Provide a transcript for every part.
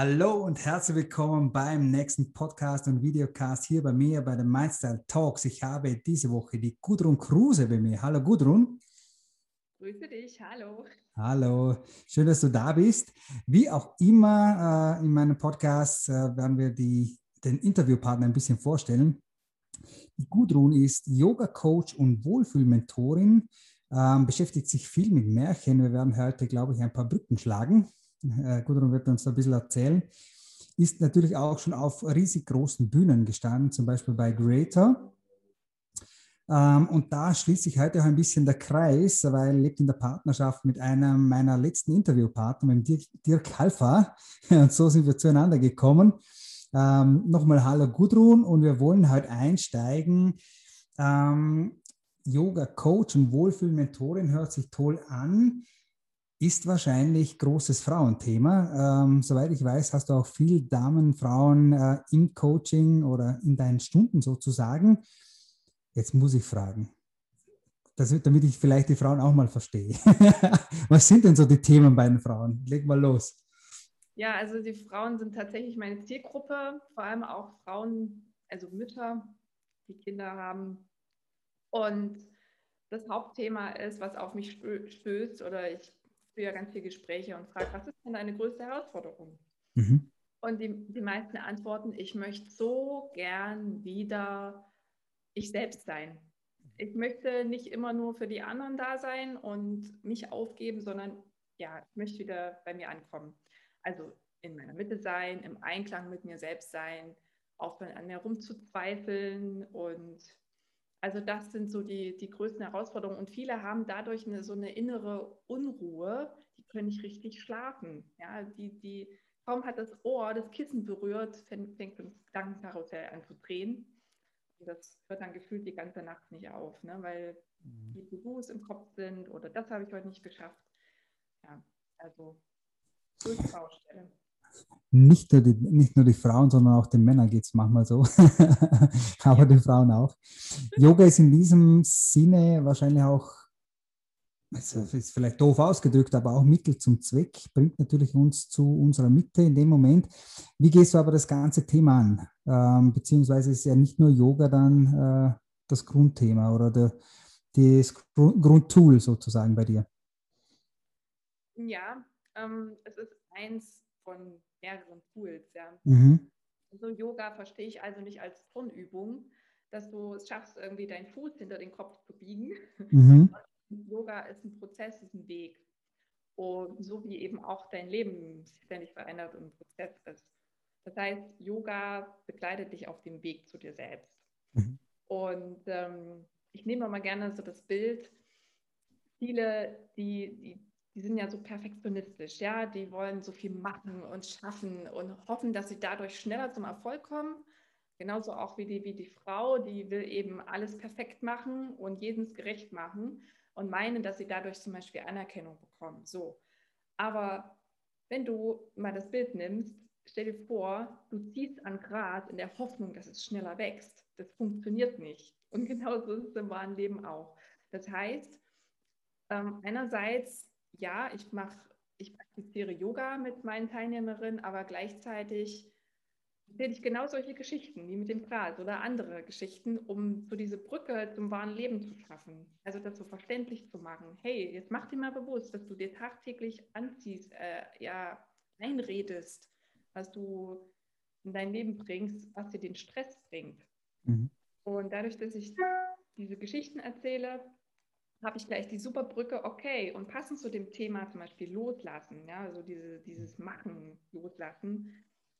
Hallo und herzlich willkommen beim nächsten Podcast und Videocast hier bei mir bei den Mindstyle Talks. Ich habe diese Woche die Gudrun Kruse bei mir. Hallo Gudrun. Grüße dich, hallo. Hallo, schön, dass du da bist. Wie auch immer äh, in meinem Podcast äh, werden wir die, den Interviewpartner ein bisschen vorstellen. Die Gudrun ist Yoga-Coach und Wohlfühlmentorin, ähm, beschäftigt sich viel mit Märchen. Wir werden heute, glaube ich, ein paar Brücken schlagen. Äh, Gudrun wird uns ein bisschen erzählen. Ist natürlich auch schon auf riesig großen Bühnen gestanden, zum Beispiel bei Greater ähm, und da schließt sich heute auch ein bisschen der Kreis, weil lebt in der Partnerschaft mit einem meiner letzten Interviewpartner, mit Dirk, Dirk Halfa. Und so sind wir zueinander gekommen. Ähm, nochmal Hallo Gudrun und wir wollen heute einsteigen. Ähm, Yoga Coach und Wohlfühlmentorin hört sich toll an, ist wahrscheinlich großes Frauenthema. Ähm, soweit ich weiß, hast du auch viele Damen, Frauen äh, im Coaching oder in deinen Stunden sozusagen. Jetzt muss ich fragen, das, damit ich vielleicht die Frauen auch mal verstehe. Was sind denn so die Themen bei den Frauen? Leg mal los. Ja, also die Frauen sind tatsächlich meine Zielgruppe, vor allem auch Frauen, also Mütter, die Kinder haben. Und das Hauptthema ist, was auf mich stößt, oder ich führe ja ganz viele Gespräche und frage, was ist denn deine größte Herausforderung? Mhm. Und die, die meisten antworten, ich möchte so gern wieder ich selbst sein. Ich möchte nicht immer nur für die anderen da sein und mich aufgeben, sondern ja, ich möchte wieder bei mir ankommen. Also in meiner Mitte sein, im Einklang mit mir selbst sein, aufhören an mir rumzuzweifeln und also das sind so die, die größten Herausforderungen und viele haben dadurch eine, so eine innere Unruhe, die können nicht richtig schlafen. Ja, die, die, kaum hat das Ohr das Kissen berührt, fängt, fängt das Gedankenkarussell an zu drehen das hört dann gefühlt die ganze Nacht nicht auf, ne? weil mhm. die To-Dos im Kopf sind oder das habe ich heute nicht geschafft. Ja, also Baustelle. Nicht nur, die, nicht nur die Frauen, sondern auch den Männern geht es manchmal so. Aber den Frauen auch. Yoga ist in diesem Sinne wahrscheinlich auch es ist vielleicht doof ausgedrückt, aber auch Mittel zum Zweck, bringt natürlich uns zu unserer Mitte in dem Moment. Wie gehst du aber das ganze Thema an? Ähm, beziehungsweise ist ja nicht nur Yoga dann äh, das Grundthema oder der, das Grundtool sozusagen bei dir. Ja, ähm, es ist eins von mehreren Tools. Ja. Mhm. Also Yoga verstehe ich also nicht als Turnübung, dass du es schaffst, irgendwie deinen Fuß hinter den Kopf zu biegen, mhm. Yoga ist ein Prozess, ist ein Weg. Und so wie eben auch dein Leben ständig verändert und ein Prozess ist. Das heißt, Yoga begleitet dich auf dem Weg zu dir selbst. Mhm. Und ähm, ich nehme mal gerne so das Bild, viele, die, die, die sind ja so perfektionistisch, ja, die wollen so viel machen und schaffen und hoffen, dass sie dadurch schneller zum Erfolg kommen. Genauso auch wie die, wie die Frau, die will eben alles perfekt machen und jedens gerecht machen und meinen, dass sie dadurch zum Beispiel Anerkennung bekommen. So. Aber wenn du mal das Bild nimmst, stell dir vor, du ziehst an Gras in der Hoffnung, dass es schneller wächst. Das funktioniert nicht. Und genauso ist es im wahren Leben auch. Das heißt, ähm, einerseits, ja, ich mache, ich praktiziere Yoga mit meinen Teilnehmerinnen, aber gleichzeitig erzähle ich genau solche Geschichten wie mit dem Gras oder andere Geschichten, um so diese Brücke zum wahren Leben zu schaffen. Also das so verständlich zu machen. Hey, jetzt mach dir mal bewusst, dass du dir tagtäglich anziehst, äh, ja, einredest, was du in dein Leben bringst, was dir den Stress bringt. Mhm. Und dadurch, dass ich diese Geschichten erzähle, habe ich gleich die super Brücke, okay, und passend zu dem Thema zum Beispiel loslassen, ja, also diese, dieses Machen loslassen,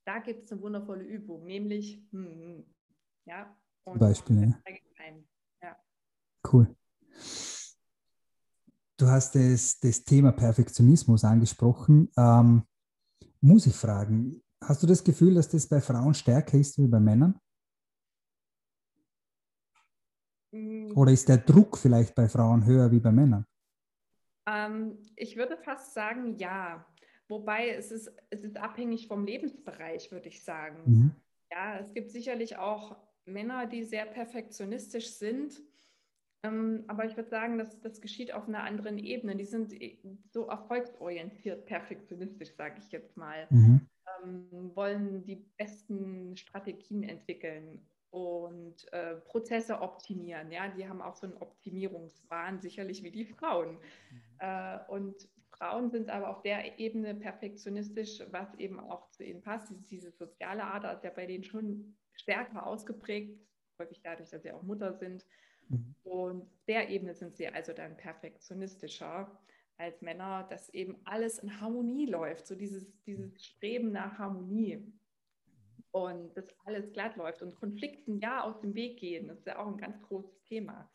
da gibt es eine wundervolle Übung, nämlich, hm, hm ja, und Beispiel, ja. Cool. Du hast das, das Thema Perfektionismus angesprochen. Ähm, muss ich fragen, hast du das Gefühl, dass das bei Frauen stärker ist wie bei Männern? Hm. Oder ist der Druck vielleicht bei Frauen höher wie bei Männern? Ähm, ich würde fast sagen, ja. Wobei es ist, es ist abhängig vom Lebensbereich, würde ich sagen. Mhm. Ja, es gibt sicherlich auch Männer, die sehr perfektionistisch sind. Ähm, aber ich würde sagen, dass das geschieht auf einer anderen Ebene. Die sind so erfolgsorientiert, perfektionistisch, sage ich jetzt mal. Mhm. ähm, wollen die besten Strategien entwickeln und äh, Prozesse optimieren. Ja, die haben auch so einen Optimierungswahn, sicherlich wie die Frauen. Mhm. Äh, und Frauen sind aber auf der Ebene perfektionistisch, was eben auch zu ihnen passt. Diese, diese soziale Ader ist ja bei denen schon stärker ausgeprägt, häufig dadurch, dass sie auch Mutter sind. Mhm. Und auf der Ebene sind sie also dann perfektionistischer als Männer, dass eben alles in Harmonie läuft, so dieses, dieses Streben nach Harmonie und dass alles glatt läuft und Konflikten ja aus dem Weg gehen. Das ist ja auch ein ganz großes Thema.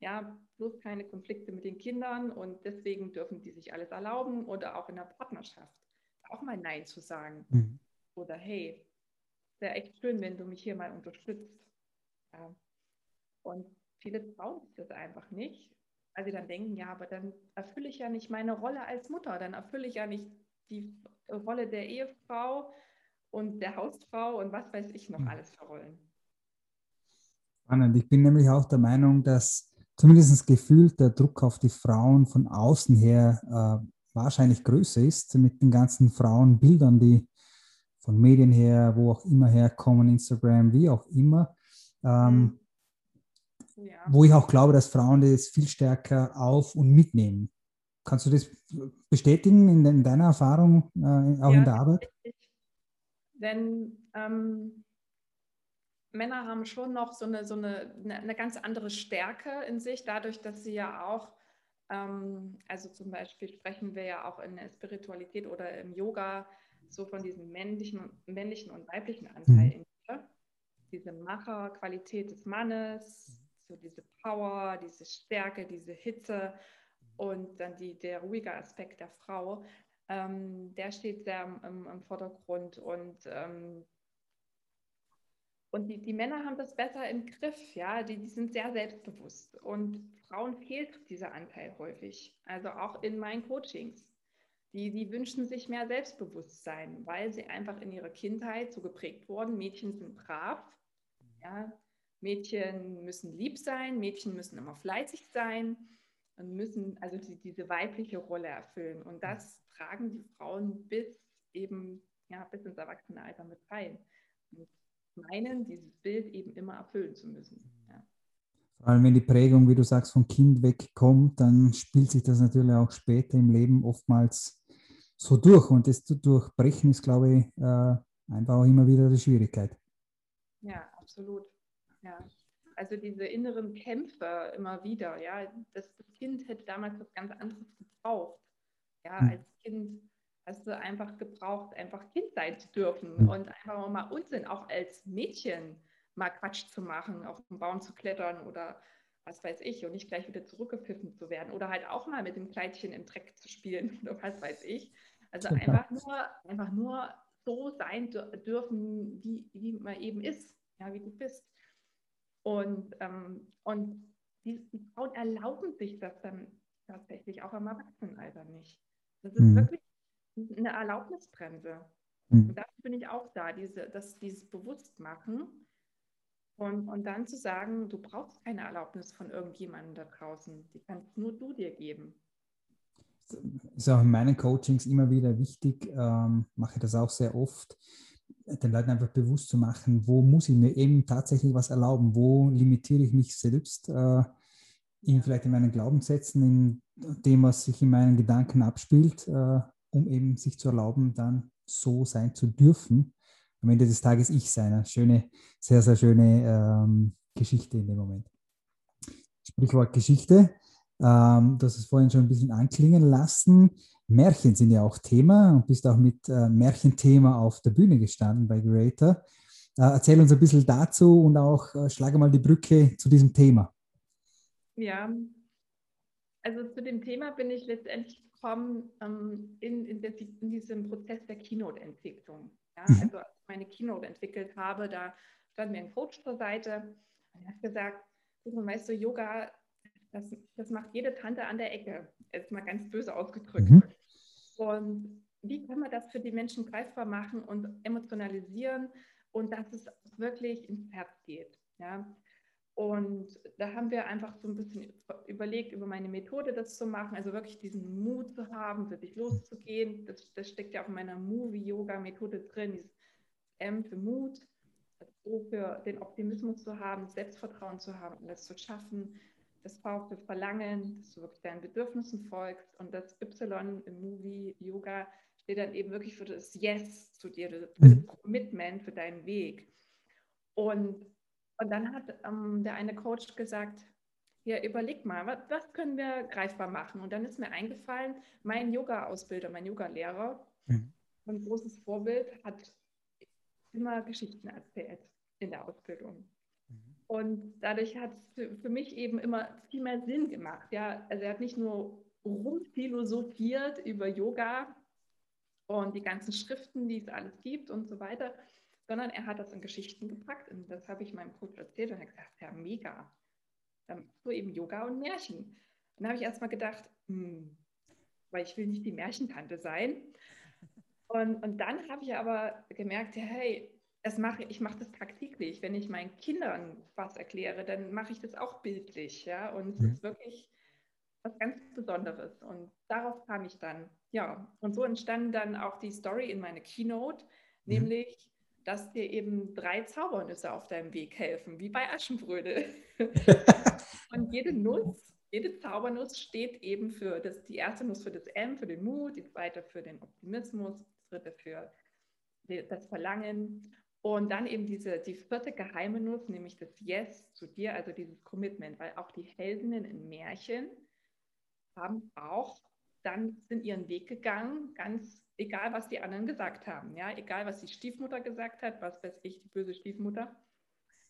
Ja, bloß keine Konflikte mit den Kindern und deswegen dürfen die sich alles erlauben oder auch in der Partnerschaft auch mal Nein zu sagen. Mhm. Oder hey, wäre echt schön, wenn du mich hier mal unterstützt. Ja. Und viele trauen sich das einfach nicht, weil sie dann denken, ja, aber dann erfülle ich ja nicht meine Rolle als Mutter, dann erfülle ich ja nicht die Rolle der Ehefrau und der Hausfrau und was weiß ich noch mhm. alles für Rollen. Spannend. Ich bin nämlich auch der Meinung, dass zumindest gefühlt der Druck auf die Frauen von außen her äh, wahrscheinlich größer ist mit den ganzen Frauenbildern, die von Medien her, wo auch immer herkommen, Instagram, wie auch immer. Ähm, ja. Wo ich auch glaube, dass Frauen das viel stärker auf und mitnehmen. Kannst du das bestätigen in, in deiner Erfahrung, äh, auch ja, in der Arbeit? Denn ähm, Männer haben schon noch so eine, so eine, eine ganz andere Stärke in sich, dadurch, dass sie ja auch, ähm, also zum Beispiel sprechen wir ja auch in der Spiritualität oder im Yoga so von diesem männlichen, männlichen und weiblichen Anteil mhm. in dir. Diese Macherqualität des Mannes, so diese Power, diese Stärke, diese Hitze und dann die, der ruhige Aspekt der Frau, ähm, der steht sehr im, im Vordergrund und ähm, und die, die Männer haben das besser im Griff, ja, die, die sind sehr selbstbewusst. Und Frauen fehlt dieser Anteil häufig. Also auch in meinen Coachings. Die, die wünschen sich mehr Selbstbewusstsein, weil sie einfach in ihrer Kindheit so geprägt wurden. Mädchen sind brav, ja, Mädchen müssen lieb sein, Mädchen müssen immer fleißig sein und müssen also die, diese weibliche Rolle erfüllen. Und das tragen die Frauen bis eben ja, bis ins Erwachsenenalter mit rein. Und meinen, dieses Bild eben immer erfüllen zu müssen. Ja. Vor allem wenn die Prägung, wie du sagst, vom Kind wegkommt, dann spielt sich das natürlich auch später im Leben oftmals so durch. Und das zu durchbrechen ist, glaube ich, äh, einfach auch immer wieder die Schwierigkeit. Ja, absolut. Ja. Also diese inneren Kämpfe immer wieder, ja, das, das Kind hätte damals was ganz anderes gebraucht. Ja, hm. als Kind hast du einfach gebraucht, einfach Kind sein zu dürfen mhm. und einfach mal Unsinn, auch als Mädchen mal Quatsch zu machen, auf den Baum zu klettern oder was weiß ich und nicht gleich wieder zurückgepfiffen zu werden oder halt auch mal mit dem Kleidchen im Dreck zu spielen oder was weiß ich. Also einfach nur, einfach nur so sein dürfen, wie, wie man eben ist, ja, wie du bist. Und, ähm, und die, die Frauen erlauben sich das dann tatsächlich auch im Erwachsenenalter nicht. Das ist mhm. wirklich eine Erlaubnisbremse. Mhm. Und dafür bin ich auch da, diese, das, dieses Bewusstmachen und, und dann zu sagen, du brauchst keine Erlaubnis von irgendjemandem da draußen, die kannst nur du dir geben. Das ist auch in meinen Coachings immer wieder wichtig, ähm, mache das auch sehr oft, den Leuten einfach bewusst zu machen, wo muss ich mir eben tatsächlich was erlauben, wo limitiere ich mich selbst, äh, in, vielleicht in meinen Glaubenssätzen, in dem, was sich in meinen Gedanken abspielt, äh, um eben sich zu erlauben, dann so sein zu dürfen. Am Ende des Tages ich sein. Eine schöne, sehr, sehr schöne ähm, Geschichte in dem Moment. Sprichwort Geschichte. Ähm, du hast vorhin schon ein bisschen anklingen lassen. Märchen sind ja auch Thema und bist auch mit äh, Märchenthema auf der Bühne gestanden bei Creator. Äh, erzähl uns ein bisschen dazu und auch äh, schlage mal die Brücke zu diesem Thema. Ja, also zu dem Thema bin ich letztendlich gekommen ähm, in, in, der, in, diesem Prozess der Keynote-Entwicklung. Ja? Mhm. Also als ich meine Keynote entwickelt habe, da stand mir ein Coach zur Seite und er hat gesagt, weißt du, Yoga, das, das macht jede Tante an der Ecke, jetzt mal ganz böse ausgedrückt. Mhm. Und wie können wir das für die Menschen greifbar machen und emotionalisieren und dass es wirklich ins Herz geht. Ja? Und da haben wir einfach so ein bisschen überlegt, über meine Methode das zu machen, also wirklich diesen Mut zu haben, für sich loszugehen. Das, das steckt ja auch in meiner Movie-Yoga-Methode drin, dieses M für Mut, das O für den Optimismus zu haben, Selbstvertrauen zu haben, alles zu schaffen, das V für Verlangen, dass du wirklich deinen Bedürfnissen folgst und das Y im Movie-Yoga steht dann eben wirklich für das Yes zu dir, für das mhm. Commitment, für deinen Weg. Und und dann hat ähm, der eine Coach gesagt, ja, überleg mal, was, was, können wir greifbar machen? Und dann ist mir eingefallen, mein Yoga-Ausbilder, mein Yoga-Lehrer, mhm. ein großes Vorbild, hat immer Geschichten erzählt in der Ausbildung. Und dadurch hat es für, für, mich eben immer viel mehr Sinn gemacht. Ja? Also er hat nicht nur rumphilosophiert über Yoga und die ganzen Schriften, die es alles gibt und so weiter, sondern er hat das in Geschichten gepackt. Und das habe ich meinem Coach erzählt und er hat gesagt, ja, mega. Dann du eben Yoga und Märchen. Und dann habe ich erstmal gedacht, hm, weil ich will nicht die Märchentante sein. Und, und dann habe ich aber gemerkt, hey, das mache, ich mache das tagtäglich. Wenn ich meinen Kindern was erkläre, dann mache ich das auch bildlich. Ja? Und es mhm. ist wirklich was ganz Besonderes. Und darauf kam ich dann. Ja, und so entstand dann auch die Story in meine Keynote, mhm. nämlich dass dir eben drei Zaubernüsse auf deinem Weg helfen, wie bei Aschenbrödel. und jede Nuss, jede Zaubernuss steht eben für das, die erste Nuss für das M, für den Mut, die zweite für den Optimismus, die dritte für das Verlangen und dann eben diese, die vierte geheime Nuss, nämlich das Yes zu dir, also dieses Commitment, weil auch die Heldinnen in Märchen haben auch dann sind ihren Weg gegangen, ganz egal, was die anderen gesagt haben. Ja, egal, was die Stiefmutter gesagt hat, was weiß ich, die böse Stiefmutter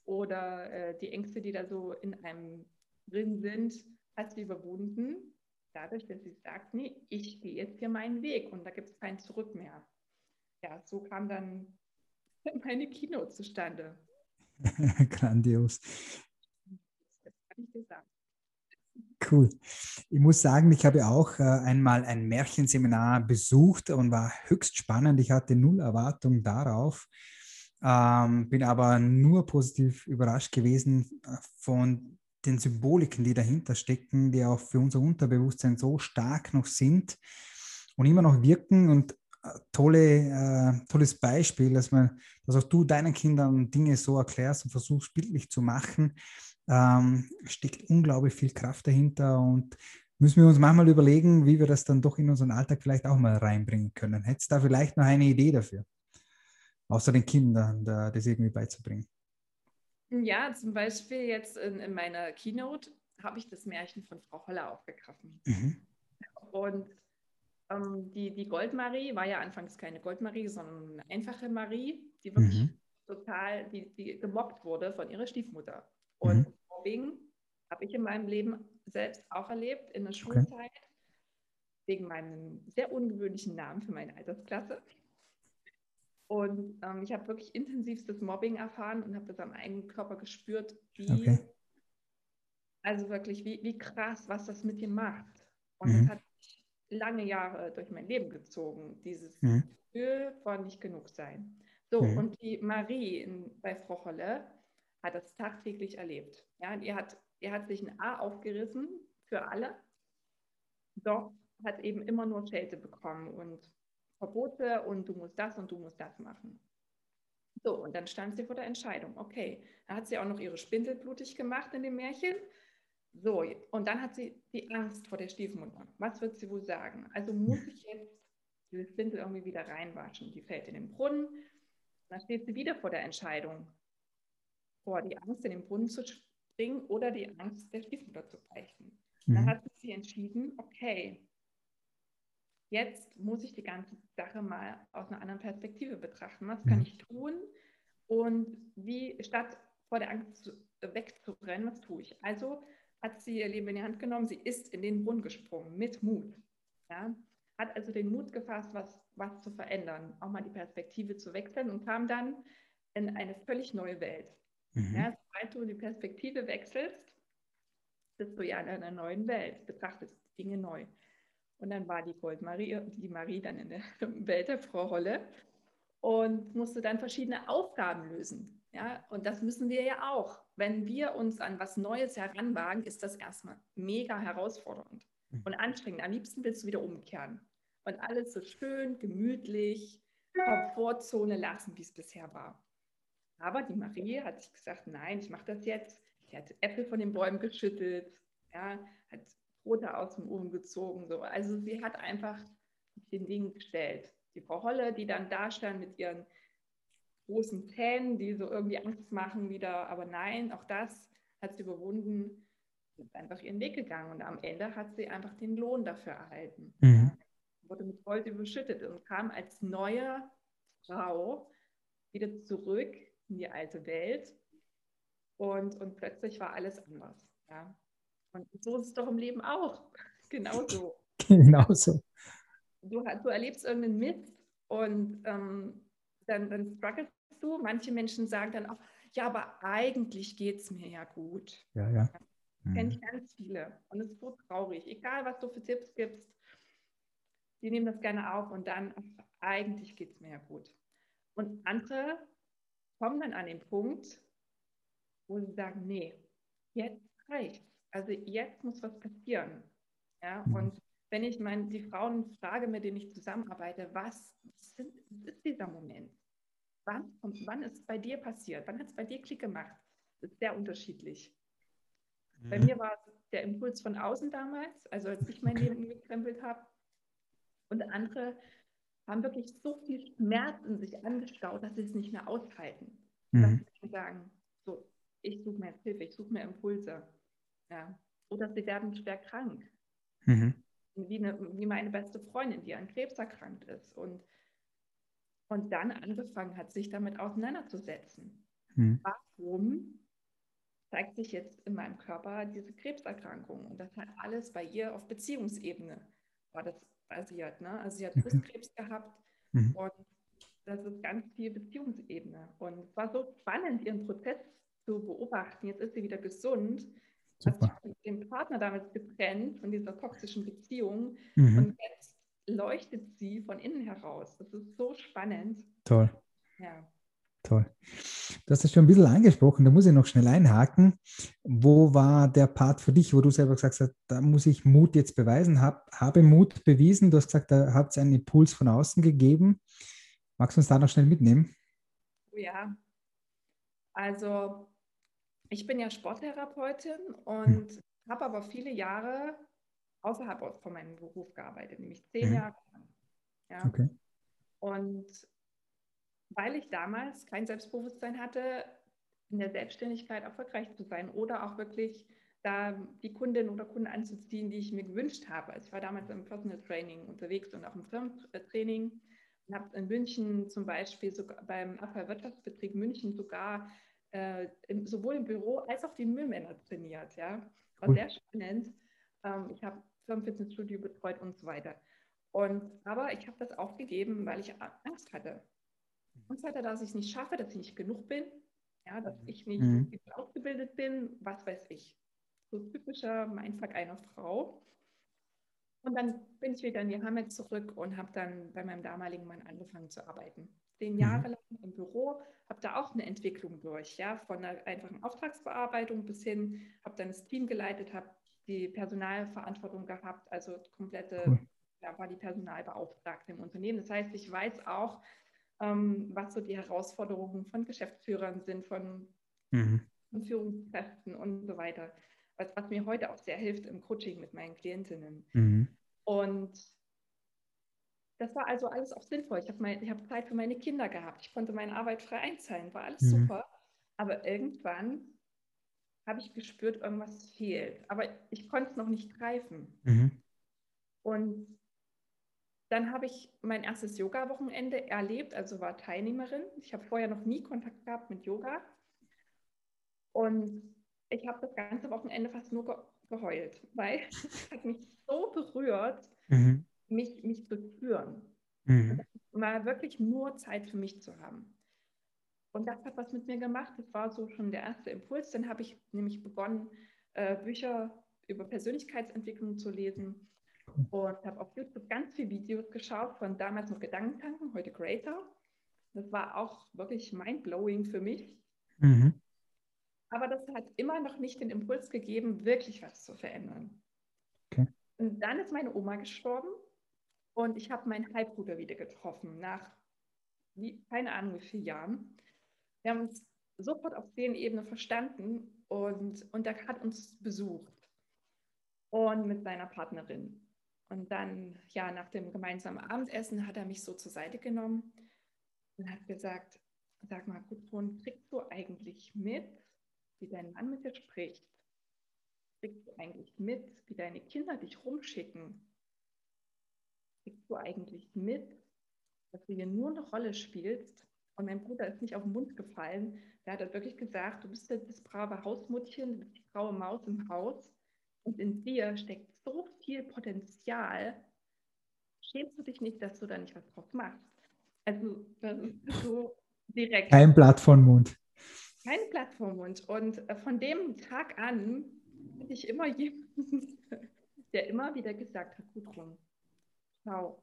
oder äh, die Ängste, die da so in einem drin sind, hat sie überwunden, dadurch, dass sie sagt, nee, ich gehe jetzt hier meinen Weg und da gibt es kein Zurück mehr. Ja, so kam dann meine Kino zustande. Grandios. Das kann ich dir sagen. Cool. Ich muss sagen, ich habe auch äh, einmal ein Märchenseminar besucht und war höchst spannend. Ich hatte null Erwartung darauf, ähm, bin aber nur positiv überrascht gewesen äh, von den Symboliken, die dahinter stecken, die auch für unser Unterbewusstsein so stark noch sind und immer noch wirken und tolle, äh, tolles Beispiel, dass man, dass auch du deinen Kindern Dinge so erklärst und versuchst bildlich zu machen, ähm, steckt unglaublich viel Kraft dahinter und müssen wir uns manchmal überlegen, wie wir das dann doch in unseren Alltag vielleicht auch mal reinbringen können. Hättest du da vielleicht noch eine Idee dafür? Außer den Kindern da, das irgendwie beizubringen. Ja, zum Beispiel jetzt in, in meiner Keynote habe ich das Märchen von Frau Holler aufgegriffen. Mhm. Und die, die Goldmarie war ja anfangs keine Goldmarie, sondern eine einfache Marie, die wirklich mhm. total, die, die gemobbt wurde von ihrer Stiefmutter. Und mhm. Mobbing habe ich in meinem Leben selbst auch erlebt, in der Schulzeit, okay. wegen meinem sehr ungewöhnlichen Namen für meine Altersklasse. Und ähm, ich habe wirklich intensivstes Mobbing erfahren und habe das am eigenen Körper gespürt, wie, okay. also wirklich, wie, wie krass, was das mit dir macht. Und mhm. das hat lange Jahre durch mein Leben gezogen, dieses mhm. Gefühl von nicht genug sein. So, mhm. und die Marie in, bei Frau Holle, hat das tagtäglich erlebt. Ja, und ihr hat, ihr hat sich ein A aufgerissen für alle, doch hat eben immer nur Schelte bekommen und Verbote und du musst das und du musst das machen. So, und dann stand sie vor der Entscheidung. Okay, dann hat sie auch noch ihre Spindel blutig gemacht in dem Märchen. So, und dann hat sie die Angst vor der Stiefmutter. Was wird sie wohl sagen? Also muss ich jetzt diese Spindel irgendwie wieder reinwaschen. Die fällt in den Brunnen. Dann steht sie wieder vor der Entscheidung vor, die Angst in den Brunnen zu springen oder die Angst der Stiefmutter zu beichten. Mhm. Dann hat sie entschieden, okay, jetzt muss ich die ganze Sache mal aus einer anderen Perspektive betrachten. Was kann mhm. ich tun? Und wie, statt vor der Angst wegzurennen, was tue ich? Also hat sie ihr Leben in die Hand genommen, sie ist in den Brunnen gesprungen mit Mut. Ja? Hat also den Mut gefasst, was, was zu verändern, auch mal die Perspektive zu wechseln und kam dann in eine völlig neue Welt. Mhm. Ja, sobald du die Perspektive wechselst, bist du ja in einer neuen Welt, betrachtest Dinge neu. Und dann war die Goldmarie, die Marie dann in der Welt der Frau Holle und musste dann verschiedene Aufgaben lösen. Ja, und das müssen wir ja auch. Wenn wir uns an was Neues heranwagen, ist das erstmal mega herausfordernd mhm. und anstrengend. Am liebsten willst du wieder umkehren und alles so schön, gemütlich, Komfortzone lassen, wie es bisher war. Aber die Marie hat sich gesagt, nein, ich mache das jetzt. Sie hat Äpfel von den Bäumen geschüttelt, ja, hat Brote aus dem Ofen gezogen. So. Also sie hat einfach den Ding gestellt. Die Frau Holle, die dann da stand mit ihren großen Zähnen, die so irgendwie Angst machen wieder. Aber nein, auch das hat sie überwunden, ist einfach ihren Weg gegangen. Und am Ende hat sie einfach den Lohn dafür erhalten. Mhm. Wurde mit Gold überschüttet und kam als neue Frau wieder zurück in die alte Welt. Und, und plötzlich war alles anders. Ja. Und so ist es doch im Leben auch. Genauso. Genauso. Du, du erlebst irgendeinen Mist und ähm, dann, dann strugglest du. Manche Menschen sagen dann auch, ja, aber eigentlich geht es mir ja gut. Ja, ja. Mhm. Kenne ich ganz viele. Und es ist so traurig. Egal, was du für Tipps gibst, die nehmen das gerne auf und dann, ach, eigentlich geht es mir ja gut. Und andere kommen dann an den Punkt, wo sie sagen, nee, jetzt reicht Also jetzt muss was passieren. Ja, mhm. und wenn ich meine, die Frauen frage, mit denen ich zusammenarbeite, was, sind, was ist dieser Moment? Wann, wann ist es bei dir passiert? Wann hat es bei dir Klick gemacht? Das ist sehr unterschiedlich. Mhm. Bei mir war es der Impuls von außen damals, also als ich mein Leben gekrempelt habe. Und andere haben wirklich so viel Schmerz in sich angestaut, dass sie es nicht mehr aushalten. Mhm. Dass sie sagen, so, ich suche mir Hilfe, ich suche mir Impulse. Ja. Oder sie werden schwer krank. Mhm. Wie, eine, wie meine beste Freundin, die an Krebs erkrankt ist und, und dann angefangen hat, sich damit auseinanderzusetzen. Mhm. Warum zeigt sich jetzt in meinem Körper diese Krebserkrankung? Und das hat alles bei ihr auf Beziehungsebene war das basiert. Ne? Also sie hat Brustkrebs gehabt mhm. und das ist ganz viel Beziehungsebene. Und es war so spannend, ihren Prozess zu beobachten. Jetzt ist sie wieder gesund. Super. Hat sich mit dem Partner damals getrennt von dieser toxischen Beziehung. Mhm. Und jetzt leuchtet sie von innen heraus. Das ist so spannend. Toll. Ja. Toll. Du hast das schon ein bisschen angesprochen, da muss ich noch schnell einhaken. Wo war der Part für dich, wo du selber gesagt hast, da muss ich Mut jetzt beweisen, hab, habe Mut bewiesen? Du hast gesagt, da hat es einen Impuls von außen gegeben. Magst du uns da noch schnell mitnehmen? Ja, also ich bin ja Sporttherapeutin und hm. habe aber viele Jahre außerhalb von meinem Beruf gearbeitet, nämlich zehn mhm. Jahre lang. Ja. Okay. Und weil ich damals kein Selbstbewusstsein hatte, in der Selbstständigkeit erfolgreich zu sein oder auch wirklich da die Kundin oder Kunden anzuziehen, die ich mir gewünscht habe. Also ich war damals im Personal Training unterwegs und auch im Firmentraining und habe in München zum Beispiel sogar beim Abfallwirtschaftsbetrieb München sogar äh, im, sowohl im Büro als auch die Müllmänner trainiert. Ja, war cool. sehr spannend. Ähm, ich habe Firmenfitnessstudio betreut und so weiter. Und, aber ich habe das aufgegeben, weil ich Angst hatte. Angst hatte, dass ich es nicht schaffe, dass ich nicht genug bin, ja, dass ich nicht mhm. ausgebildet bin, was weiß ich. So typischer Mindfuck einer Frau. Und dann bin ich wieder in die Heimat zurück und habe dann bei meinem damaligen Mann angefangen zu arbeiten. Zehn mhm. Jahre lang im Büro, habe da auch eine Entwicklung durch, ja, von einer einfachen Auftragsbearbeitung bis hin, habe dann das Team geleitet, habe die Personalverantwortung gehabt, also komplette, cool. ja, war die Personalbeauftragte im Unternehmen. Das heißt, ich weiß auch, ähm, was so die Herausforderungen von Geschäftsführern sind, von, mhm. von Führungskräften und so weiter. Was, was, mir heute auch sehr hilft im Coaching mit meinen Klientinnen. Mhm. Und das war also alles auch sinnvoll. Ich habe hab Zeit für meine Kinder gehabt. Ich konnte meine Arbeit frei einzahlen. War alles mhm. super. Aber irgendwann habe ich gespürt, irgendwas fehlt. Aber ich konnte es noch nicht greifen. Mhm. Und dann habe ich mein erstes Yoga-Wochenende erlebt, also war Teilnehmerin. Ich habe vorher noch nie Kontakt gehabt mit Yoga. Und ich habe das ganze Wochenende fast nur ge geheult, weil es hat mich so berührt, mhm. mich, mich zu spüren. Mhm. war wirklich nur Zeit für mich zu haben. Und das hat was mit mir gemacht. Das war so schon der erste Impuls. Dann habe ich nämlich begonnen, äh, Bücher über Persönlichkeitsentwicklung zu lesen und habe auf YouTube ganz viele Videos geschaut von damals noch Gedankentanken, heute Creator. Das war auch wirklich mindblowing für mich. Mhm. Aber das hat immer noch nicht den Impuls gegeben, wirklich was zu verändern. Okay. Und dann ist meine Oma gestorben und ich habe meinen Halbbruder wieder getroffen, nach wie, keine Ahnung wie vielen Jahren. Wir haben uns sofort auf Seelenebene verstanden und, und er hat uns besucht und mit seiner Partnerin. Und dann, ja, nach dem gemeinsamen Abendessen hat er mich so zur Seite genommen und hat gesagt, sag mal, Gudrun, kriegst du eigentlich mit, wie dein Mann mit dir spricht? Kriegst du eigentlich mit, wie deine Kinder dich rumschicken? Kriegst du eigentlich mit, dass du hier nur eine Rolle spielst? Und mein Bruder ist nicht auf den Mund gefallen. Der hat halt wirklich gesagt, du bist das brave Hausmuttchen, du bist die graue Maus im Haus. Und in dir steckt so viel Potenzial. Schämst du dich nicht, dass du da nicht was drauf machst? Also, das ist so direkt. Kein Blatt von Mund. Kein Blatt vom Mund. Und äh, von dem Tag an hatte ich immer jemanden, der immer wieder gesagt hat, Gudrun, schau,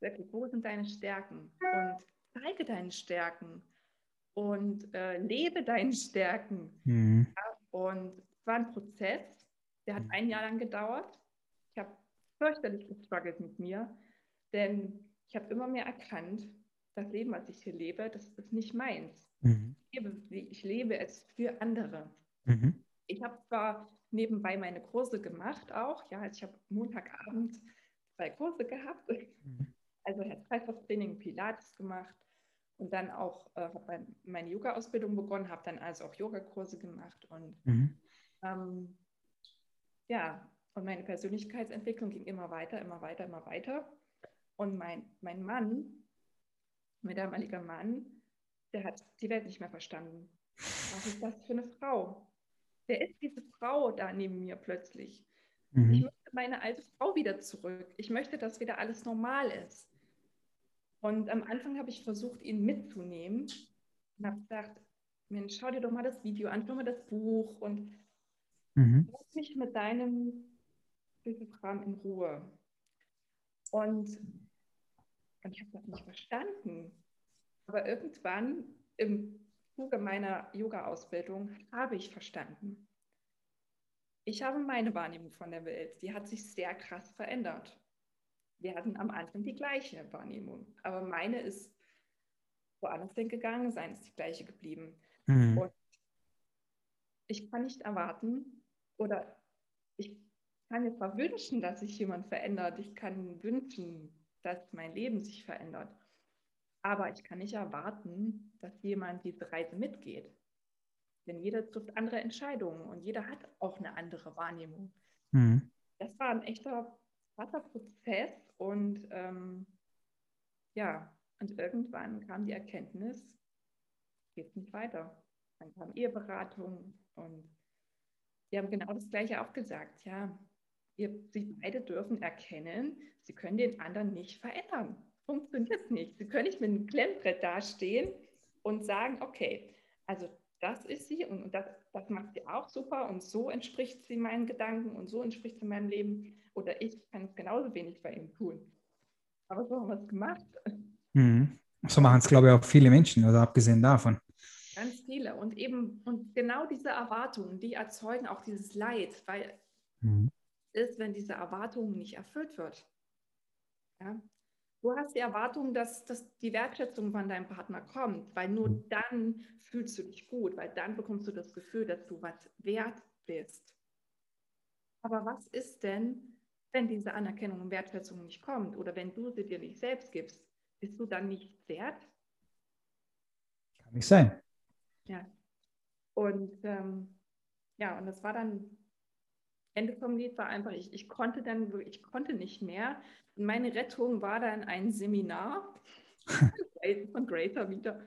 wirklich, wo sind deine Stärken? Und zeige deine Stärken und äh, lebe deine Stärken. Mhm. Ja, und es war ein Prozess, der hat mhm. ein Jahr lang gedauert. Ich habe fürchterlich gestruggelt mit mir, denn ich habe immer mehr erkannt, das Leben, was ich hier lebe, das ist nicht meins. Mhm. Ich, lebe, ich, lebe, es für andere. Mhm. Ich habe zwar nebenbei meine Kurse gemacht auch, ja, also ich habe Montagabend zwei Kurse gehabt, mhm. also Herz-Kreislauf-Training, Pilates gemacht und dann auch äh, habe meine Yoga-Ausbildung begonnen, habe dann also auch Yogakurse gemacht und mhm. ähm, ja, und meine Persönlichkeitsentwicklung ging immer weiter, immer weiter, immer weiter. Und mein, mein Mann, mein damaliger Mann, der hat die Welt nicht mehr verstanden. Was ist das für eine Frau? Wer ist diese Frau da neben mir plötzlich? Mhm. Ich möchte meine alte Frau wieder zurück. Ich möchte, dass wieder alles normal ist. Und am Anfang habe ich versucht, ihn mitzunehmen und habe gesagt, Mensch, schau dir doch mal das Video an, schau mal das Buch und Mhm. Lass mich mit deinem Kram in Ruhe. Und, und ich habe das nicht verstanden. Aber irgendwann im Zuge meiner Yoga-Ausbildung habe ich verstanden. Ich habe meine Wahrnehmung von der Welt, die hat sich sehr krass verändert. Wir hatten am Anfang die gleiche Wahrnehmung, aber meine ist woanders hingegangen, seine ist die gleiche geblieben. Mhm. Und ich kann nicht erwarten, oder ich kann mir zwar wünschen, dass sich jemand verändert, ich kann wünschen, dass mein Leben sich verändert, aber ich kann nicht erwarten, dass jemand diese Reise mitgeht. Denn jeder trifft andere Entscheidungen und jeder hat auch eine andere Wahrnehmung. Mhm. Das war ein echter harter Prozess und ähm, ja, und irgendwann kam die Erkenntnis, geht nicht weiter. Dann kam Eheberatung und die haben genau das Gleiche auch gesagt. Ja, ihr, sie beide dürfen erkennen, sie können den anderen nicht verändern. Funktioniert nicht. Sie können nicht mit einem Klemmbrett dastehen und sagen, okay, also das ist sie und das, das macht sie auch super und so entspricht sie meinen Gedanken und so entspricht sie meinem Leben. Oder ich kann es genauso wenig bei ihm tun. Aber so haben wir es gemacht. Mhm. So machen es, glaube ich, auch viele Menschen, oder abgesehen davon. Ganz viele. Und eben, und genau diese Erwartungen, die erzeugen auch dieses Leid, weil mhm. ist, wenn diese Erwartungen nicht erfüllt wird. Ja? Du hast die Erwartung, dass, dass die Wertschätzung von deinem Partner kommt, weil nur mhm. dann fühlst du dich gut, weil dann bekommst du das Gefühl, dass du was wert bist. Aber was ist denn, wenn diese Anerkennung und Wertschätzung nicht kommt oder wenn du sie dir nicht selbst gibst? Bist du dann nicht wert? Kann nicht sein. Ja. Und ähm, ja, und das war dann, Ende vom Lied war einfach, ich, ich konnte dann, ich konnte nicht mehr. Und meine Rettung war dann ein Seminar von Greater wieder.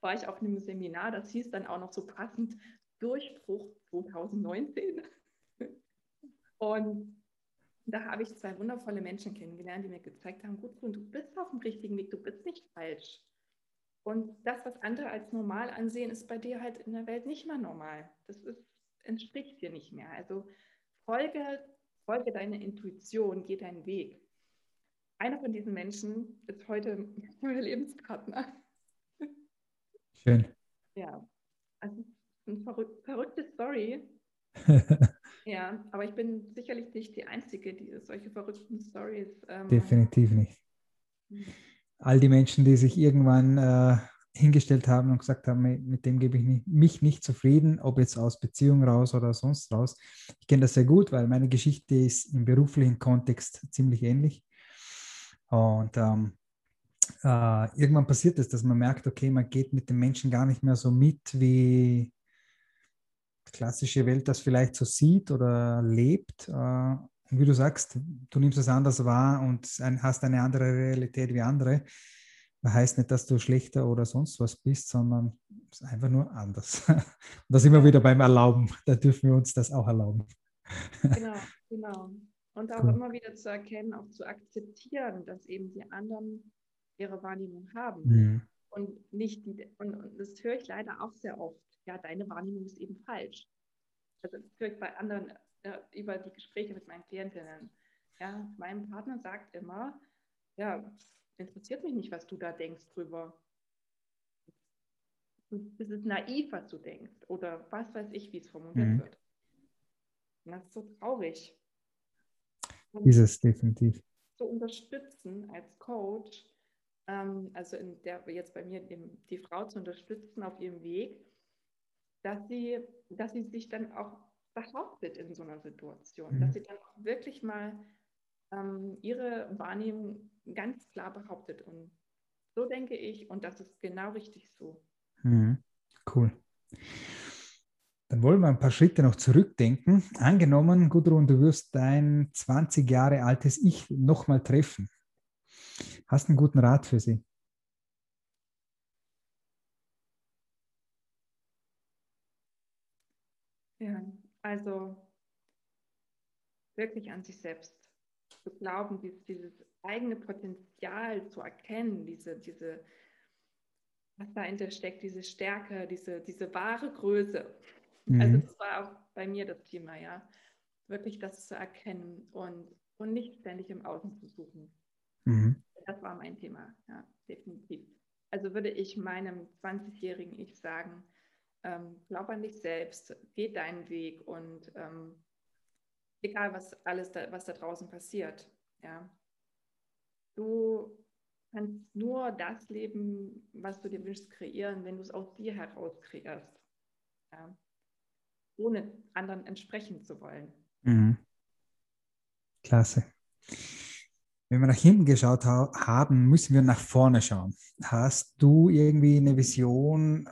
war ich auf einem Seminar, das hieß dann auch noch so passend Durchbruch 2019. Und da habe ich zwei wundervolle Menschen kennengelernt, die mir gezeigt haben, gut, du bist auf dem richtigen Weg, du bist nicht falsch. Und das, was andere als normal ansehen, ist bei dir halt in der Welt nicht mehr normal. Das ist, entspricht dir nicht mehr. Also folge, folge deiner Intuition, geh deinen Weg. Einer von diesen Menschen ist heute mein Lebenspartner. Schön. Ja, also eine verrück verrückte Story. ja, aber ich bin sicherlich nicht die Einzige, die solche verrückten Stories. Ähm, Definitiv nicht. Hm. All die Menschen, die sich irgendwann äh, hingestellt haben und gesagt haben, mit dem gebe ich mich nicht zufrieden, ob jetzt aus Beziehung raus oder sonst raus. Ich kenne das sehr gut, weil meine Geschichte ist im beruflichen Kontext ziemlich ähnlich. Und ähm, äh, irgendwann passiert es, dass man merkt, okay, man geht mit den Menschen gar nicht mehr so mit, wie die klassische Welt das vielleicht so sieht oder lebt. Äh, und wie du sagst, du nimmst es anders wahr und hast eine andere Realität wie andere. Das heißt nicht, dass du schlechter oder sonst was bist, sondern es ist einfach nur anders. Und da sind wir wieder beim Erlauben. Da dürfen wir uns das auch erlauben. Genau, genau. Und auch cool. immer wieder zu erkennen, auch zu akzeptieren, dass eben die anderen ihre Wahrnehmung haben. Mhm. Und nicht die, und, und, das höre ich leider auch sehr oft. Ja, deine Wahrnehmung ist eben falsch. Also das höre ich bei anderen äh, über die Gespräche mit meinen Klientinnen. Ja, mein Partner sagt immer, ja, interessiert mich nicht, was du da denkst drüber. Es ist naiv, was du denkst. Oder was weiß ich, wie es formuliert mhm. wird. Und das ist so traurig. Und ist es definitiv. Zu unterstützen als Coach, ähm, also in der, jetzt bei mir im, die Frau zu unterstützen auf ihrem Weg, dass sie, dass sie sich dann auch behauptet in so einer Situation, mhm. dass sie dann auch wirklich mal ähm, ihre Wahrnehmung ganz klar behauptet. Und so denke ich, und das ist genau richtig so. Mhm. Cool. Dann wollen wir ein paar Schritte noch zurückdenken. Angenommen, Gudrun, du wirst dein 20 Jahre altes Ich nochmal treffen. Hast du einen guten Rat für sie? Ja, also wirklich an sich selbst zu glauben, dieses eigene Potenzial zu erkennen, diese, diese, was dahinter steckt, diese Stärke, diese, diese wahre Größe. Mhm. Also das war auch bei mir das Thema, ja. Wirklich das zu erkennen und, und nicht ständig im Außen zu suchen. Mhm. Das war mein Thema, ja, definitiv. Also würde ich meinem 20-jährigen Ich sagen, ähm, glaub an dich selbst, geh deinen Weg und ähm, egal was alles da, was da draußen passiert, ja. Du kannst nur das Leben, was du dir wünschst, kreieren, wenn du es aus dir heraus kreierst. Ja. Ohne anderen entsprechen zu wollen. Mhm. Klasse. Wenn wir nach hinten geschaut ha haben, müssen wir nach vorne schauen. Hast du irgendwie eine Vision,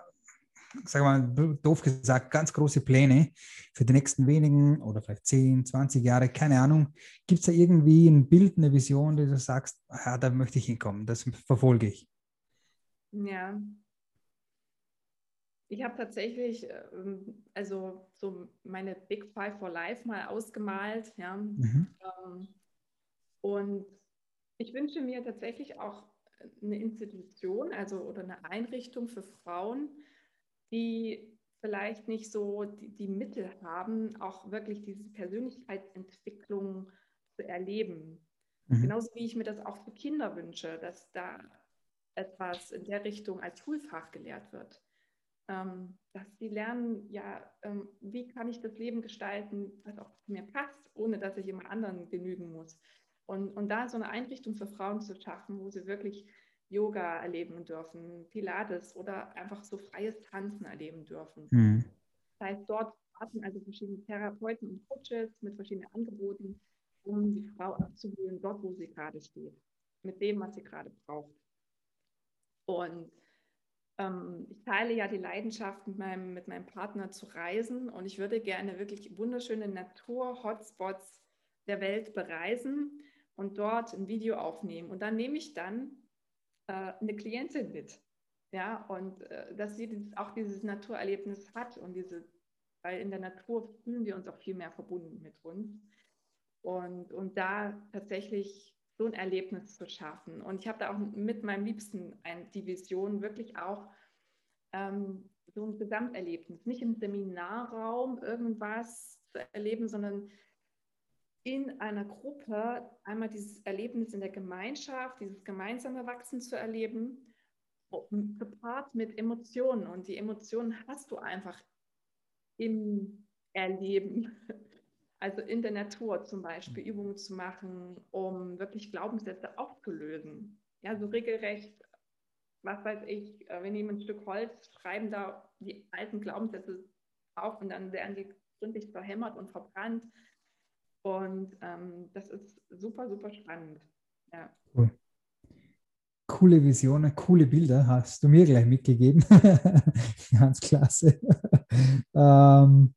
sag mal, doof gesagt, ganz große Pläne für die nächsten wenigen oder vielleicht 10, 20 Jahre, keine Ahnung. Gibt es da irgendwie ein Bild, eine Vision, die du sagst, ja, da möchte ich hinkommen, das verfolge ich? Ja. Ich habe tatsächlich, ähm, also so meine Big Five for Life mal ausgemalt, ja. Mhm. Ähm, und ich wünsche mir tatsächlich auch eine Institution, also oder eine Einrichtung für Frauen, die vielleicht nicht so die, die Mittel haben, auch wirklich diese Persönlichkeitsentwicklung zu erleben. Mhm. Genauso wie ich mir das auch für Kinder wünsche, dass da etwas in der Richtung als Schulfach gelehrt wird. Ähm, dass sie lernen, ja, ähm, wie kann ich das Leben gestalten, was auch zu mir passt, ohne dass ich immer anderen genügen muss. Und, und da so eine Einrichtung für Frauen zu schaffen, wo sie wirklich Yoga erleben dürfen, Pilates oder einfach so freies Tanzen erleben dürfen. Mhm. Das heißt, dort warten also verschiedene Therapeuten und Coaches mit verschiedenen Angeboten, um die Frau abzuholen, dort, wo sie gerade steht, mit dem, was sie gerade braucht. Und ähm, ich teile ja die Leidenschaft mit meinem, mit meinem Partner zu reisen und ich würde gerne wirklich wunderschöne Natur-Hotspots der Welt bereisen und dort ein Video aufnehmen. Und dann nehme ich dann eine Klientin mit. Ja, und äh, dass sie auch dieses Naturerlebnis hat und diese, weil in der Natur fühlen wir uns auch viel mehr verbunden mit uns. Und, und da tatsächlich so ein Erlebnis zu schaffen. Und ich habe da auch mit meinem Liebsten ein, die Vision, wirklich auch ähm, so ein Gesamterlebnis, nicht im Seminarraum irgendwas zu erleben, sondern in einer Gruppe einmal dieses Erlebnis in der Gemeinschaft, dieses gemeinsame Wachsen zu erleben, gepaart mit Emotionen. Und die Emotionen hast du einfach im Erleben. Also in der Natur zum Beispiel Übungen zu machen, um wirklich Glaubenssätze aufzulösen. Ja, so regelrecht, was weiß ich, äh, wir nehmen ein Stück Holz, schreiben da die alten Glaubenssätze auf und dann werden die gründlich verhämmert und verbrannt. Und ähm, das ist super, super spannend. Ja. Cool. Coole Visionen, coole Bilder hast du mir gleich mitgegeben. Ganz klasse. ähm,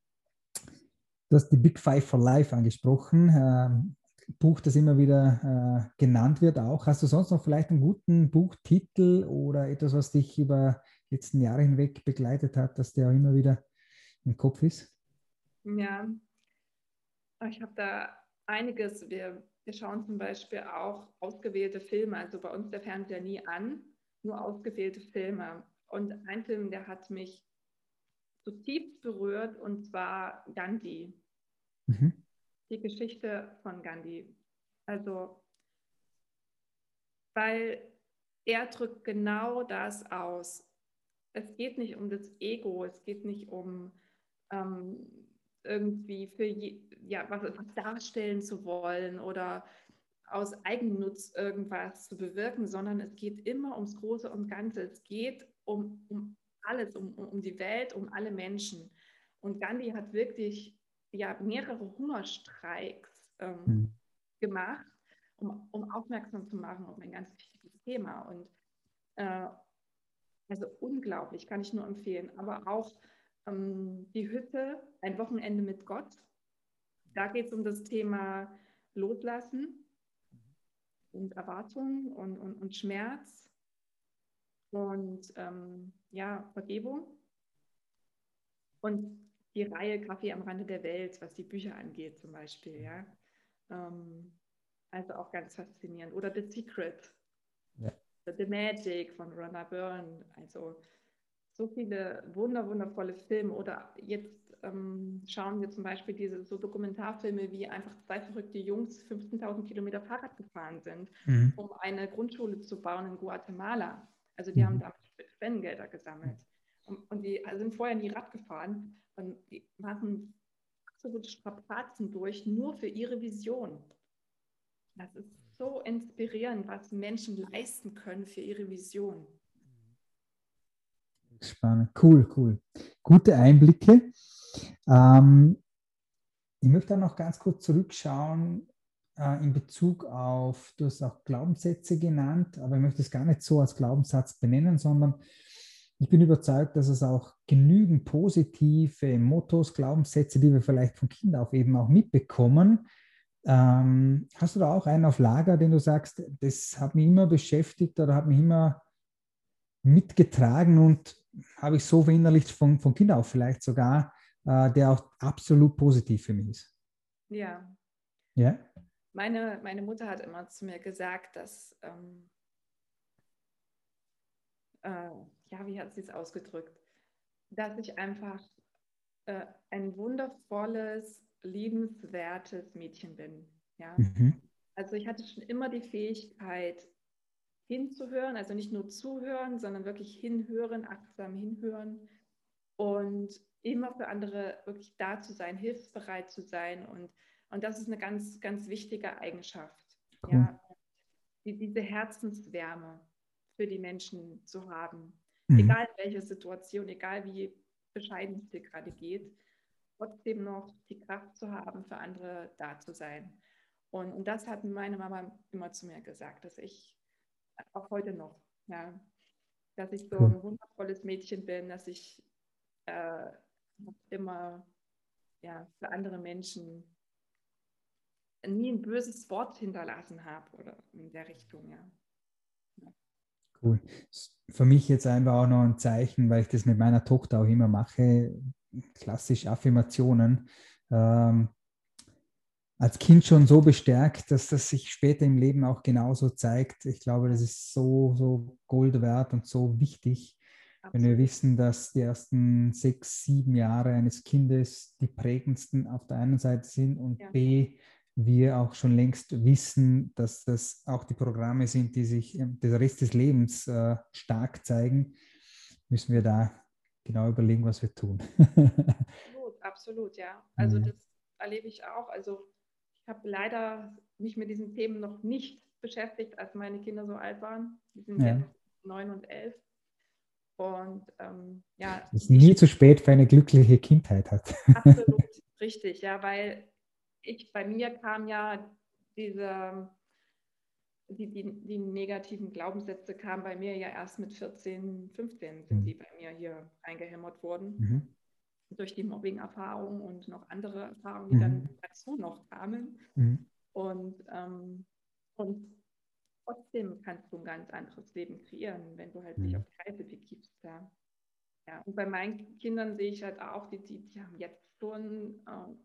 du hast die Big Five for Life angesprochen. Ähm, Buch, das immer wieder äh, genannt wird auch. Hast du sonst noch vielleicht einen guten Buchtitel oder etwas, was dich über die letzten Jahre hinweg begleitet hat, dass der auch immer wieder im Kopf ist? Ja, ich habe da einiges. Wir, wir schauen zum Beispiel auch ausgewählte Filme. Also bei uns der Fernseher nie an, nur ausgewählte Filme. Und ein Film, der hat mich zutiefst berührt, und zwar Gandhi. Mhm. Die Geschichte von Gandhi. Also, weil er drückt genau das aus. Es geht nicht um das Ego, es geht nicht um ähm, irgendwie für je, ja, was, was darstellen zu wollen oder aus Eigennutz irgendwas zu bewirken, sondern es geht immer ums Große und Ganze. Es geht um, um alles, um, um die Welt, um alle Menschen. Und Gandhi hat wirklich ja, mehrere Hungerstreiks ähm, mhm. gemacht, um, um aufmerksam zu machen auf ein ganz wichtiges Thema. Und äh, also unglaublich, kann ich nur empfehlen. Aber auch ähm, die Hütte, ein Wochenende mit Gott. Da geht es um das Thema Loslassen und Erwartung und, und, und Schmerz und ähm, ja, Vergebung. Und die Reihe Kaffee am Rande der Welt, was die Bücher angeht zum Beispiel. Ja? Ähm, also auch ganz faszinierend. Oder The Secret, ja. The Magic von Ronna Byrne. Also so viele wunder, wundervolle Filme. Oder jetzt ähm, schauen wir zum Beispiel diese so Dokumentarfilme, wie einfach zwei verrückte Jungs 15.000 Kilometer Fahrrad gefahren sind, mhm. um eine Grundschule zu bauen in Guatemala. Also die mhm. haben damit Spendengelder gesammelt. Und, und die sind vorher nie Rad gefahren und die machen absolute Strapazen durch, nur für ihre Vision. Das ist so inspirierend, was Menschen leisten können für ihre Vision. Spannend, cool, cool. Gute Einblicke. Ähm, ich möchte dann noch ganz kurz zurückschauen äh, in Bezug auf, du hast auch Glaubenssätze genannt, aber ich möchte es gar nicht so als Glaubenssatz benennen, sondern ich bin überzeugt, dass es auch genügend positive Mottos, Glaubenssätze, die wir vielleicht von Kindern auf eben auch mitbekommen. Ähm, hast du da auch einen auf Lager, den du sagst, das hat mich immer beschäftigt oder hat mich immer mitgetragen und habe ich so verinnerlicht von, von Kindern auf vielleicht sogar, äh, der auch absolut positiv für mich ist? Ja. Ja? Meine, meine Mutter hat immer zu mir gesagt, dass, ähm, äh, ja, wie hat sie es ausgedrückt, dass ich einfach äh, ein wundervolles, liebenswertes Mädchen bin. Ja? Mhm. Also ich hatte schon immer die Fähigkeit, hinzuhören, also nicht nur zuhören, sondern wirklich hinhören, achtsam hinhören und immer für andere wirklich da zu sein, hilfsbereit zu sein. Und, und das ist eine ganz, ganz wichtige Eigenschaft. Cool. Ja? Die, diese Herzenswärme für die Menschen zu haben. Mhm. Egal in welcher Situation, egal wie bescheiden es dir gerade geht, trotzdem noch die Kraft zu haben, für andere da zu sein. Und, und das hat meine Mama immer zu mir gesagt, dass ich auch heute noch, ja, dass ich so ein wundervolles Mädchen bin, dass ich äh, immer ja, für andere Menschen nie ein böses Wort hinterlassen habe oder in der Richtung, ja. ja. Cool. Für mich jetzt einfach auch noch ein Zeichen, weil ich das mit meiner Tochter auch immer mache, klassisch Affirmationen. Ähm, als Kind schon so bestärkt, dass das sich später im Leben auch genauso zeigt. Ich glaube, das ist so, so Gold wert und so wichtig, Absolut. wenn wir wissen, dass die ersten sechs, sieben Jahre eines Kindes die prägendsten auf der einen Seite sind und ja. B, wir auch schon längst wissen, dass das auch die Programme sind, die sich den Rest des Lebens äh, stark zeigen, müssen wir da genau überlegen, was wir tun. absolut, ja. Also mhm. das erlebe ich auch. Also ich habe leider mich mit diesen Themen noch nicht beschäftigt, als meine Kinder so alt waren. Die sind ja. jetzt neun und elf. Und ähm, ja. Es ist nie zu spät für eine glückliche Kindheit hat. Absolut, richtig, ja, weil ich bei mir kam ja diese, die, die, die negativen Glaubenssätze kamen bei mir ja erst mit 14, 15 sind mhm. die bei mir hier eingehämmert worden. Mhm. Durch die Mobbing-Erfahrung und noch andere Erfahrungen, die mhm. dann dazu noch kamen. Mhm. Und, ähm, und trotzdem kannst du ein ganz anderes Leben kreieren, wenn du halt dich mhm. auf die Reise begibst. Ja. ja. Und bei meinen Kindern sehe ich halt auch, die, die, die haben jetzt schon äh,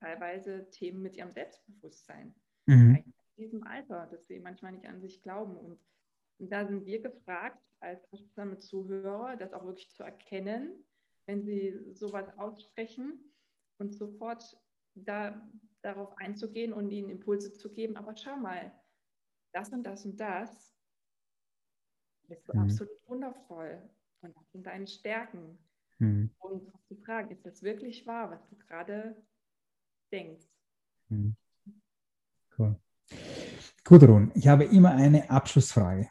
teilweise Themen mit ihrem Selbstbewusstsein. Mhm. In diesem Alter, dass sie manchmal nicht an sich glauben. Und, und da sind wir gefragt, als achtsame Zuhörer, das auch wirklich zu erkennen, wenn sie sowas aussprechen und sofort da, darauf einzugehen und ihnen Impulse zu geben. Aber schau mal, das und das und das bist du mhm. absolut wundervoll. Und das sind deine Stärken. Mhm. Und zu fragen, ist das wirklich wahr, was du gerade denkst? Mhm. Cool. Gudrun, ich habe immer eine Abschlussfrage.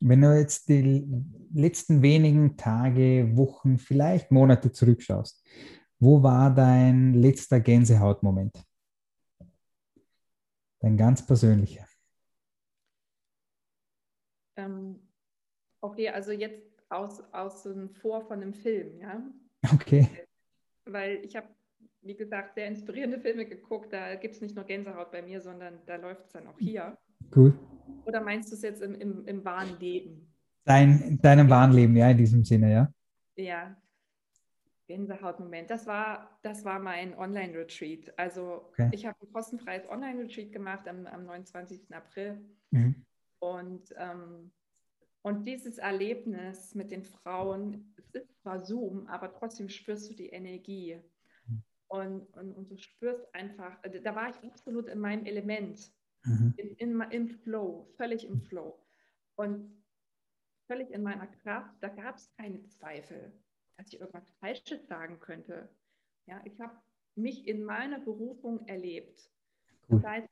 Wenn du jetzt die letzten wenigen Tage, Wochen, vielleicht Monate zurückschaust, wo war dein letzter Gänsehautmoment? Dein ganz persönlicher. Ähm, okay, also jetzt aus, aus einem Vor von einem Film, ja. Okay. Weil ich habe, wie gesagt, sehr inspirierende Filme geguckt. Da gibt es nicht nur Gänsehaut bei mir, sondern da läuft es dann auch hier. Cool. Oder meinst du es jetzt im, im, im wahren Leben? Dein, in deinem wahren Leben, ja, in diesem Sinne, ja. Ja. Gänsehautmoment. Das war, das war mein Online-Retreat. Also okay. ich habe ein kostenfreies Online-Retreat gemacht am, am 29. April. Mhm. Und, ähm, und dieses Erlebnis mit den Frauen, es ist zwar Zoom, aber trotzdem spürst du die Energie. Mhm. Und, und, und, du spürst einfach, also da war ich absolut in meinem Element, mhm. in, in, im Flow, völlig im Flow. Und völlig in meiner Kraft, da gab es keine Zweifel, dass ich irgendwas Falsches sagen könnte. Ja, ich habe mich in meiner Berufung erlebt. Das heißt,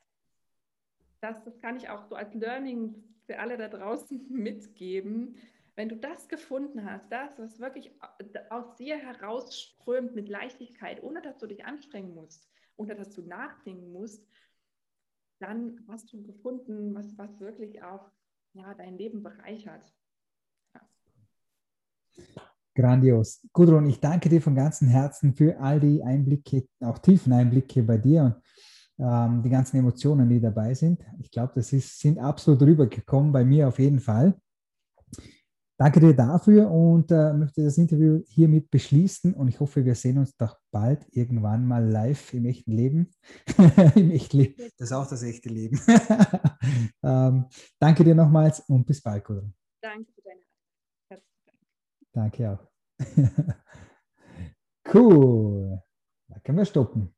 das, das kann ich auch so als Learning für alle da draußen mitgeben. Wenn du das gefunden hast, das, was wirklich aus dir herausströmt mit Leichtigkeit, ohne dass du dich anstrengen musst, ohne dass du nachdenken musst, dann hast du gefunden, was, was wirklich auch ja, dein Leben bereichert. Ja. Grandios. Gudrun, ich danke dir von ganzem Herzen für all die Einblicke, auch tiefen Einblicke bei dir. Und ähm, die ganzen Emotionen, die dabei sind. Ich glaube, das ist, sind absolut rübergekommen, bei mir auf jeden Fall. Danke dir dafür und äh, möchte das Interview hiermit beschließen und ich hoffe, wir sehen uns doch bald irgendwann mal live im echten Leben. Im echten Leben. Das ist auch das echte Leben. ähm, danke dir nochmals und bis bald, Gudrun. Danke für deine Danke auch. cool. Da können wir stoppen.